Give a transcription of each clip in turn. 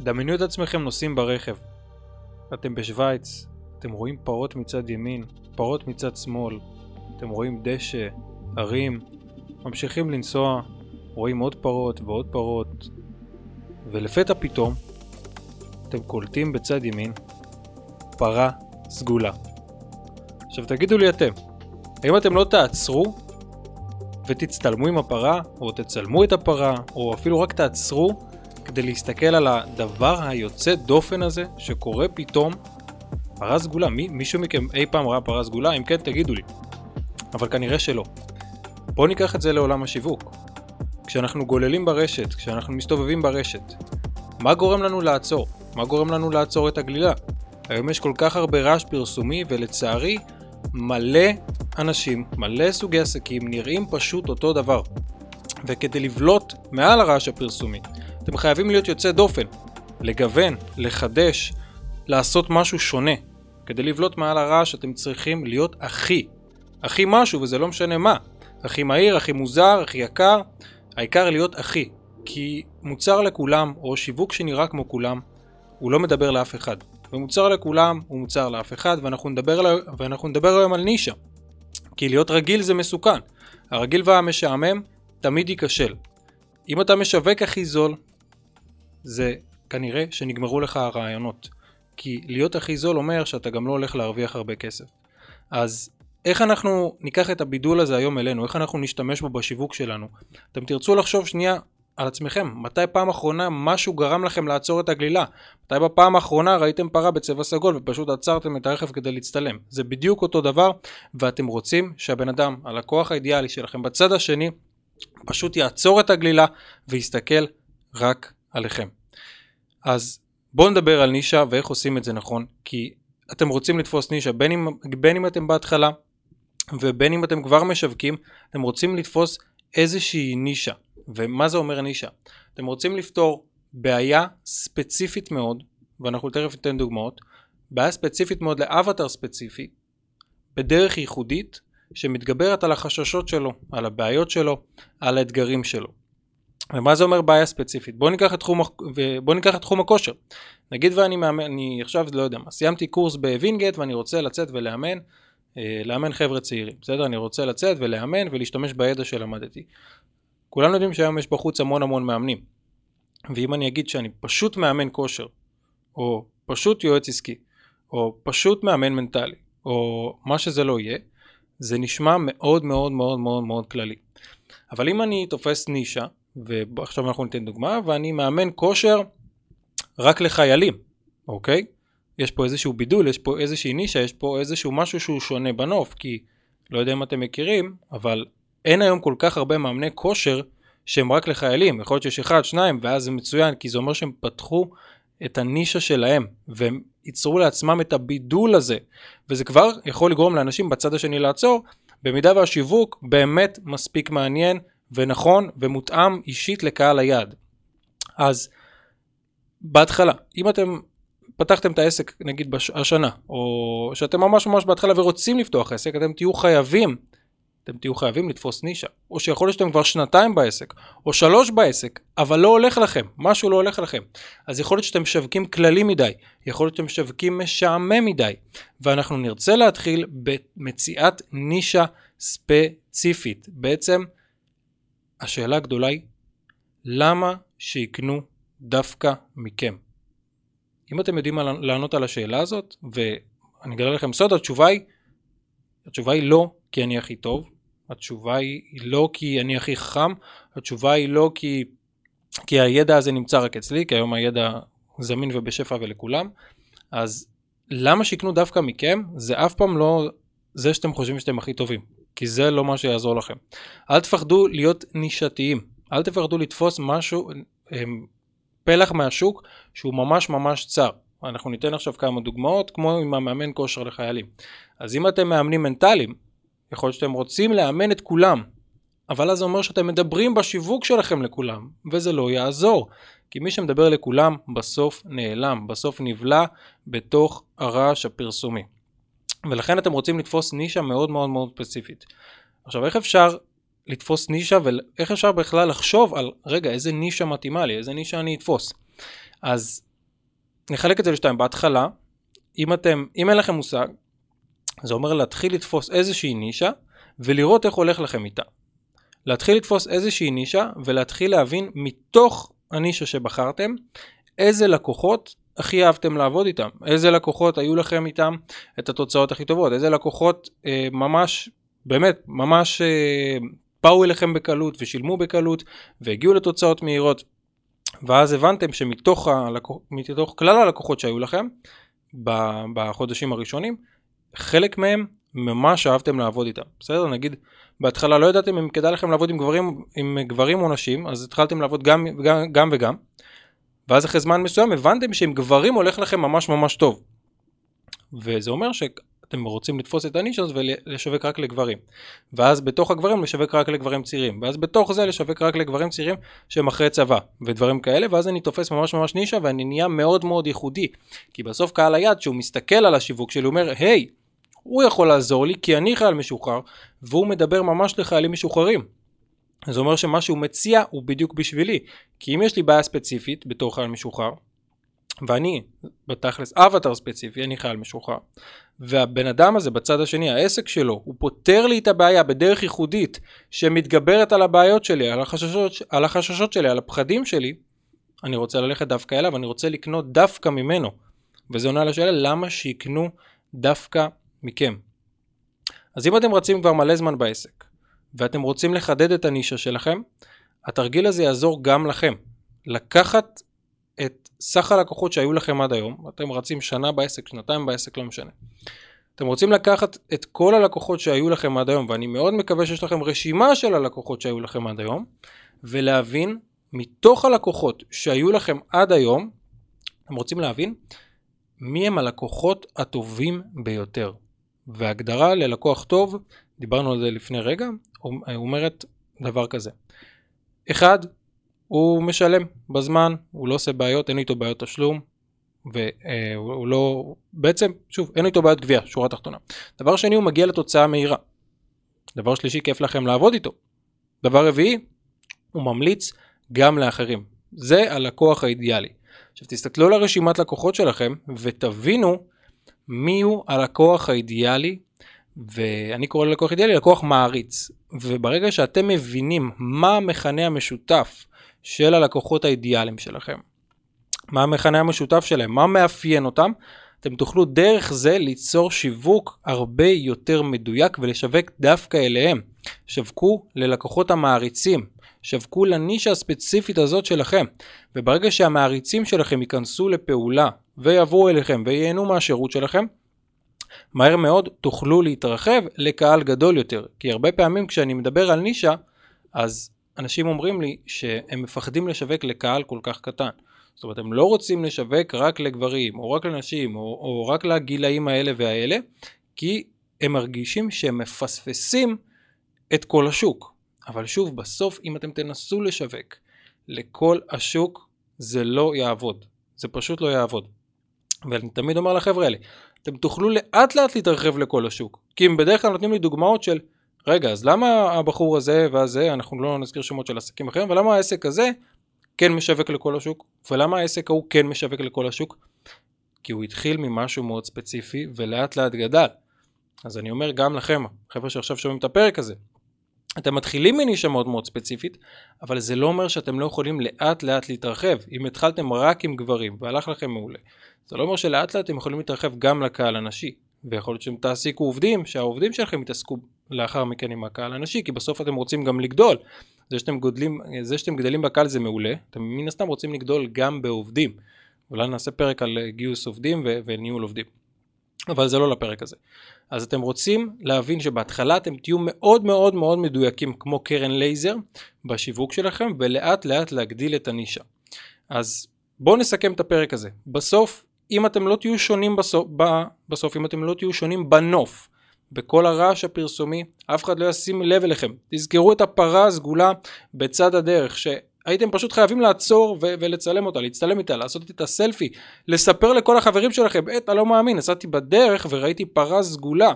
דמיינו את עצמכם נוסעים ברכב. אתם בשוויץ, אתם רואים פרות מצד ימין, פרות מצד שמאל, אתם רואים דשא, ערים, ממשיכים לנסוע, רואים עוד פרות ועוד פרות, ולפתע פתאום אתם קולטים בצד ימין פרה סגולה. עכשיו תגידו לי אתם, האם אתם לא תעצרו ותצטלמו עם הפרה, או תצלמו את הפרה, או אפילו רק תעצרו כדי להסתכל על הדבר היוצא דופן הזה שקורה פתאום פרה סגולה, מי, מישהו מכם אי פעם ראה פרה סגולה? אם כן תגידו לי, אבל כנראה שלא. בואו ניקח את זה לעולם השיווק. כשאנחנו גוללים ברשת, כשאנחנו מסתובבים ברשת, מה גורם לנו לעצור? מה גורם לנו לעצור את הגלילה? היום יש כל כך הרבה רעש פרסומי ולצערי מלא אנשים, מלא סוגי עסקים נראים פשוט אותו דבר. וכדי לבלוט מעל הרעש הפרסומי, אתם חייבים להיות יוצא דופן, לגוון, לחדש, לעשות משהו שונה. כדי לבלוט מעל הרעש אתם צריכים להיות הכי, הכי משהו וזה לא משנה מה. הכי מהיר, הכי מוזר, הכי יקר, העיקר להיות הכי. כי מוצר לכולם, או שיווק שנראה כמו כולם, הוא לא מדבר לאף אחד. ומוצר לכולם הוא מוצר לאף אחד, ואנחנו נדבר, ואנחנו נדבר היום על נישה. כי להיות רגיל זה מסוכן. הרגיל והמשעמם תמיד ייכשל. אם אתה משווק הכי זול, זה כנראה שנגמרו לך הרעיונות. כי להיות הכי זול אומר שאתה גם לא הולך להרוויח הרבה כסף. אז איך אנחנו ניקח את הבידול הזה היום אלינו, איך אנחנו נשתמש בו בשיווק שלנו. אתם תרצו לחשוב שנייה על עצמכם, מתי פעם אחרונה משהו גרם לכם לעצור את הגלילה? מתי בפעם האחרונה ראיתם פרה בצבע סגול ופשוט עצרתם את הרכב כדי להצטלם? זה בדיוק אותו דבר, ואתם רוצים שהבן אדם, הלקוח האידיאלי שלכם בצד השני, פשוט יעצור את הגלילה ויסתכל רק עליכם. אז בואו נדבר על נישה ואיך עושים את זה נכון, כי אתם רוצים לתפוס נישה, בין אם, בין אם אתם בהתחלה ובין אם אתם כבר משווקים, אתם רוצים לתפוס איזושהי נישה. ומה זה אומר נישה? אתם רוצים לפתור בעיה ספציפית מאוד, ואנחנו תכף ניתן דוגמאות, בעיה ספציפית מאוד לאווטאר ספציפי, בדרך ייחודית, שמתגברת על החששות שלו, על הבעיות שלו, על האתגרים שלו. ומה זה אומר בעיה ספציפית? בואו ניקח בוא ניקח את תחום הכושר. נגיד ואני מאמן, אני עכשיו לא יודע מה, סיימתי קורס בווינגייט ואני רוצה לצאת ולאמן, אה, לאמן חבר'ה צעירים, בסדר? אני רוצה לצאת ולאמן ולהשתמש בידע שלמדתי. כולנו יודעים שהיום יש בחוץ המון המון מאמנים. ואם אני אגיד שאני פשוט מאמן כושר, או פשוט יועץ עסקי, או פשוט מאמן מנטלי, או מה שזה לא יהיה, זה נשמע מאוד מאוד מאוד מאוד מאוד כללי. אבל אם אני תופס נישה, ועכשיו אנחנו ניתן דוגמה, ואני מאמן כושר רק לחיילים, אוקיי? יש פה איזשהו בידול, יש פה איזושהי נישה, יש פה איזשהו משהו שהוא שונה בנוף, כי לא יודע אם אתם מכירים, אבל אין היום כל כך הרבה מאמני כושר שהם רק לחיילים, יכול להיות שיש אחד, שניים, ואז זה מצוין, כי זה אומר שהם פתחו את הנישה שלהם, והם ייצרו לעצמם את הבידול הזה, וזה כבר יכול לגרום לאנשים בצד השני לעצור, במידה והשיווק באמת מספיק מעניין ונכון ומותאם אישית לקהל היעד. אז בהתחלה, אם אתם פתחתם את העסק נגיד בש... השנה, או שאתם ממש ממש בהתחלה ורוצים לפתוח עסק, אתם תהיו חייבים אתם תהיו חייבים לתפוס נישה. או שיכול להיות שאתם כבר שנתיים בעסק, או שלוש בעסק, אבל לא הולך לכם, משהו לא הולך לכם. אז יכול להיות שאתם משווקים כללי מדי, יכול להיות שאתם משווקים משעמם מדי, ואנחנו נרצה להתחיל במציאת נישה ספציפית. בעצם, השאלה הגדולה היא, למה שיקנו דווקא מכם? אם אתם יודעים לענות על השאלה הזאת, ואני אגלה לכם סוד, התשובה היא, התשובה היא לא כי אני הכי טוב, התשובה היא לא כי אני הכי חכם, התשובה היא לא כי, כי הידע הזה נמצא רק אצלי, כי היום הידע זמין ובשפע ולכולם, אז למה שיקנו דווקא מכם? זה אף פעם לא זה שאתם חושבים שאתם הכי טובים, כי זה לא מה שיעזור לכם. אל תפחדו להיות נישתיים, אל תפחדו לתפוס משהו, אמ, פלח מהשוק שהוא ממש ממש צר. אנחנו ניתן עכשיו כמה דוגמאות, כמו עם המאמן כושר לחיילים. אז אם אתם מאמנים מנטליים, יכול להיות שאתם רוצים לאמן את כולם, אבל אז זה אומר שאתם מדברים בשיווק שלכם לכולם, וזה לא יעזור. כי מי שמדבר לכולם בסוף נעלם, בסוף נבלע בתוך הרעש הפרסומי. ולכן אתם רוצים לתפוס נישה מאוד מאוד מאוד ספציפית. עכשיו איך אפשר לתפוס נישה ואיך אפשר בכלל לחשוב על רגע איזה נישה מתאימה לי, איזה נישה אני אתפוס. אז נחלק את זה לשתיים. בהתחלה, אם אתם, אם אין לכם מושג, זה אומר להתחיל לתפוס איזושהי נישה ולראות איך הולך לכם איתה. להתחיל לתפוס איזושהי נישה ולהתחיל להבין מתוך הנישה שבחרתם איזה לקוחות הכי אהבתם לעבוד איתם, איזה לקוחות היו לכם איתם? את התוצאות הכי טובות, איזה לקוחות אה, ממש, באמת, ממש אה, באו אליכם בקלות ושילמו בקלות והגיעו לתוצאות מהירות? ואז הבנתם שמתוך הלקוח, כלל הלקוחות שהיו לכם בחודשים הראשונים, חלק מהם ממש אהבתם לעבוד איתם, בסדר? נגיד בהתחלה לא ידעתם אם כדאי לכם לעבוד עם גברים, עם גברים או נשים, אז התחלתם לעבוד גם, גם, גם וגם, ואז אחרי זמן מסוים הבנתם שעם גברים הולך לכם ממש ממש טוב. וזה אומר שאתם רוצים לתפוס את הנישות ולשווק רק לגברים. ואז בתוך הגברים לשווק רק לגברים צעירים. ואז בתוך זה לשווק רק לגברים צעירים שהם אחרי צבא ודברים כאלה, ואז אני תופס ממש ממש נישה ואני נהיה מאוד מאוד ייחודי. כי בסוף קהל היד שהוא מסתכל על השיווק שלי אומר, היי, הוא יכול לעזור לי כי אני חייל משוחרר והוא מדבר ממש לחיילים משוחררים. זה אומר שמה שהוא מציע הוא בדיוק בשבילי. כי אם יש לי בעיה ספציפית בתור חייל משוחרר, ואני בתכלס אבטר ספציפי, אני חייל משוחרר, והבן אדם הזה בצד השני, העסק שלו, הוא פותר לי את הבעיה בדרך ייחודית שמתגברת על הבעיות שלי, על החששות, על החששות שלי, על הפחדים שלי, אני רוצה ללכת דווקא אליו, אני רוצה לקנות דווקא ממנו. וזה עונה לשאלה למה שיקנו דווקא מכם. אז אם אתם רצים כבר מלא זמן בעסק, ואתם רוצים לחדד את הנישה שלכם, התרגיל הזה יעזור גם לכם. לקחת את סך הלקוחות שהיו לכם עד היום, אתם רצים שנה בעסק, שנתיים בעסק, לא משנה. אתם רוצים לקחת את כל הלקוחות שהיו לכם עד היום, ואני מאוד מקווה שיש לכם רשימה של הלקוחות שהיו לכם עד היום, ולהבין מתוך הלקוחות שהיו לכם עד היום, אתם רוצים להבין מי הם הלקוחות הטובים ביותר. והגדרה ללקוח טוב, דיברנו על זה לפני רגע, אומרת דבר כזה. אחד, הוא משלם בזמן, הוא לא עושה בעיות, אין איתו בעיות תשלום, והוא לא, בעצם, שוב, אין איתו בעיות גבייה, שורה תחתונה. דבר שני, הוא מגיע לתוצאה מהירה. דבר שלישי, כיף לכם לעבוד איתו. דבר רביעי, הוא ממליץ גם לאחרים. זה הלקוח האידיאלי. עכשיו תסתכלו על הרשימת לקוחות שלכם ותבינו מיהו הלקוח האידיאלי, ואני קורא ללקוח אידיאלי לקוח מעריץ. וברגע שאתם מבינים מה המכנה המשותף של הלקוחות האידיאליים שלכם, מה המכנה המשותף שלהם, מה מאפיין אותם, אתם תוכלו דרך זה ליצור שיווק הרבה יותר מדויק ולשווק דווקא אליהם. שווקו ללקוחות המעריצים, שווקו לנישה הספציפית הזאת שלכם, וברגע שהמעריצים שלכם ייכנסו לפעולה ויבואו אליכם וייהנו מהשירות שלכם, מהר מאוד תוכלו להתרחב לקהל גדול יותר. כי הרבה פעמים כשאני מדבר על נישה, אז אנשים אומרים לי שהם מפחדים לשווק לקהל כל כך קטן. זאת אומרת, הם לא רוצים לשווק רק לגברים, או רק לנשים, או, או רק לגילאים האלה והאלה, כי הם מרגישים שהם מפספסים את כל השוק. אבל שוב, בסוף אם אתם תנסו לשווק לכל השוק, זה לא יעבוד. זה פשוט לא יעבוד. ואני תמיד אומר לחבר'ה האלה, אתם תוכלו לאט לאט להתרחב לכל השוק. כי הם בדרך כלל נותנים לי דוגמאות של, רגע, אז למה הבחור הזה והזה, אנחנו לא נזכיר שמות של עסקים אחרים, ולמה העסק הזה כן משווק לכל השוק, ולמה העסק ההוא כן משווק לכל השוק? כי הוא התחיל ממשהו מאוד ספציפי ולאט לאט גדל. אז אני אומר גם לכם, חבר'ה שעכשיו שומעים את הפרק הזה, אתם מתחילים מנישה מאוד מאוד ספציפית, אבל זה לא אומר שאתם לא יכולים לאט לאט להתרחב. אם התחלתם רק עם גברים והלך לכם מעולה, זה לא אומר שלאט לאט אתם יכולים להתרחב גם לקהל הנשי. ויכול להיות שאתם תעסיקו עובדים, שהעובדים שלכם יתעסקו לאחר מכן עם הקהל הנשי, כי בסוף אתם רוצים גם לגדול. זה שאתם, גודלים, זה שאתם גדלים בקהל זה מעולה, אתם מן הסתם רוצים לגדול גם בעובדים. אולי נעשה פרק על גיוס עובדים וניהול עובדים. אבל זה לא לפרק הזה. אז אתם רוצים להבין שבהתחלה אתם תהיו מאוד מאוד מאוד מדויקים כמו קרן לייזר בשיווק שלכם ולאט לאט להגדיל את הנישה. אז בואו נסכם את הפרק הזה. בסוף אם אתם לא תהיו שונים בסוף, בסוף אם אתם לא תהיו שונים בנוף בכל הרעש הפרסומי אף אחד לא ישים לב אליכם תזכרו את הפרה הסגולה בצד הדרך ש... הייתם פשוט חייבים לעצור ו- ולצלם אותה, להצטלם איתה, לעשות את הסלפי, לספר לכל החברים שלכם, אה, אתה לא מאמין, נסעתי בדרך וראיתי פרה סגולה,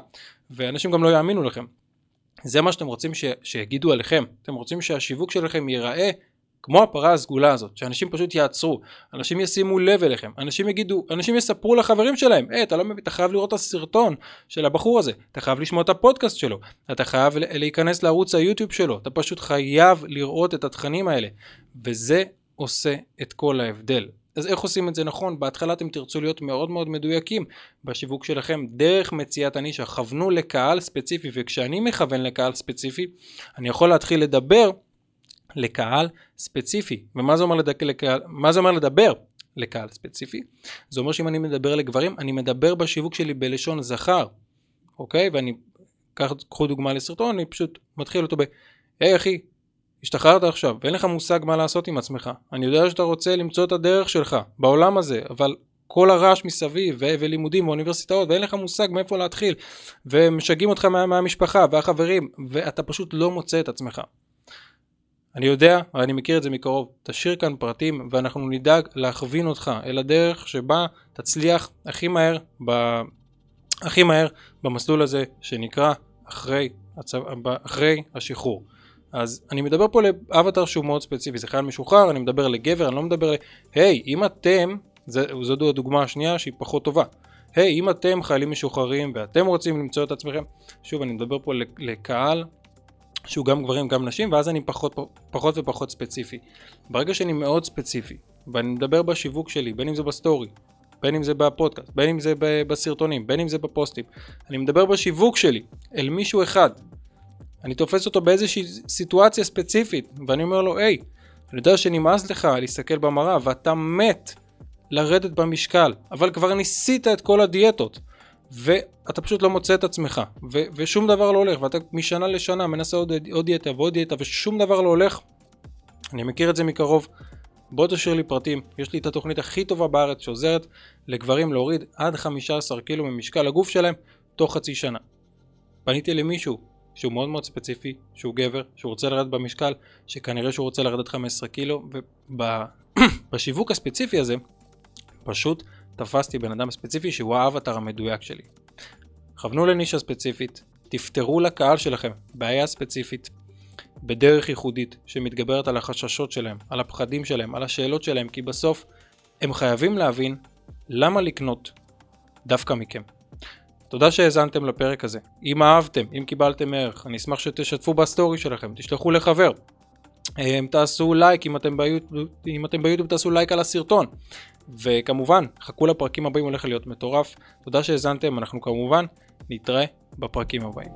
ואנשים גם לא יאמינו לכם. זה מה שאתם רוצים ש- שיגידו עליכם, אתם רוצים שהשיווק שלכם ייראה כמו הפרה הסגולה הזאת, שאנשים פשוט יעצרו, אנשים ישימו לב אליכם, אנשים יגידו, אנשים יספרו לחברים שלהם, היי, אתה לא מבין, אתה חייב לראות את הסרטון של הבחור הזה, אתה חייב לשמוע את הפודקאסט שלו, אתה חייב להיכנס לערוץ היוטיוב שלו, אתה פשוט חייב לראות את התכנים האלה, וזה עושה את כל ההבדל. אז איך עושים את זה נכון? בהתחלה אתם תרצו להיות מאוד מאוד מדויקים בשיווק שלכם דרך מציאת הנישה, כוונו לקהל ספציפי, וכשאני מכוון לקהל ספציפי, אני יכול להתחיל לדבר לקהל ספציפי. ומה זה אומר, לדק, לקהל, מה זה אומר לדבר לקהל ספציפי? זה אומר שאם אני מדבר לגברים, אני מדבר בשיווק שלי בלשון זכר, אוקיי? ואני, קחו דוגמה לסרטון, אני פשוט מתחיל אותו ב... היי אחי, השתחררת עכשיו ואין לך מושג מה לעשות עם עצמך. אני יודע שאתה רוצה למצוא את הדרך שלך בעולם הזה, אבל כל הרעש מסביב ו- ולימודים באוניברסיטאות ואין לך מושג מאיפה להתחיל ומשגעים אותך מה- מהמשפחה והחברים ואתה פשוט לא מוצא את עצמך. אני יודע, אני מכיר את זה מקרוב, תשאיר כאן פרטים ואנחנו נדאג להכווין אותך אל הדרך שבה תצליח הכי מהר, ב... הכי מהר במסלול הזה שנקרא אחרי, הצו... אחרי השחרור. אז אני מדבר פה לאווטאר שהוא מאוד ספציפי, זה חייל משוחרר, אני מדבר לגבר, אני לא מדבר ל... היי, אם אתם, זה, זו הדוגמה השנייה שהיא פחות טובה. היי, אם אתם חיילים משוחררים ואתם רוצים למצוא את עצמכם, שוב, אני מדבר פה לקהל שהוא גם גברים גם נשים, ואז אני פחות, פחות ופחות ספציפי. ברגע שאני מאוד ספציפי, ואני מדבר בשיווק שלי, בין אם זה בסטורי, בין אם זה בפודקאסט, בין אם זה בסרטונים, בין אם זה בפוסטים, אני מדבר בשיווק שלי אל מישהו אחד, אני תופס אותו באיזושהי סיטואציה ספציפית, ואני אומר לו, היי, אני יודע שנמאס לך להסתכל במראה, ואתה מת לרדת במשקל, אבל כבר ניסית את כל הדיאטות, ואתה פשוט לא מוצא את עצמך, ו- ושום דבר לא הולך, ואתה משנה לשנה מנסה עוד, עוד דיאטה ועוד דיאטה, ושום דבר לא הולך. אני מכיר את זה מקרוב. בוא תשאיר לי פרטים, יש לי את התוכנית הכי טובה בארץ שעוזרת לגברים להוריד עד 15 קילו ממשקל הגוף שלהם תוך חצי שנה. פניתי למישהו שהוא מאוד מאוד ספציפי, שהוא גבר, שהוא רוצה לרדת במשקל, שכנראה שהוא רוצה לרדת 15 קילו, ובשיווק הספציפי הזה, פשוט תפסתי בן אדם ספציפי שהוא האבטר המדויק שלי. כוונו לנישה ספציפית, תפתרו לקהל שלכם בעיה ספציפית, בדרך ייחודית שמתגברת על החששות שלהם, על הפחדים שלהם, על השאלות שלהם, כי בסוף הם חייבים להבין למה לקנות דווקא מכם. תודה שהאזנתם לפרק הזה. אם אהבתם, אם קיבלתם ערך, אני אשמח שתשתפו בסטורי שלכם, תשלחו לחבר. אה, תעשו לייק, אם אתם, ביוטיוב, אם אתם ביוטיוב תעשו לייק על הסרטון. וכמובן, חכו לפרקים הבאים, הולך להיות מטורף. תודה שהאזנתם, אנחנו כמובן נתראה בפרקים הבאים.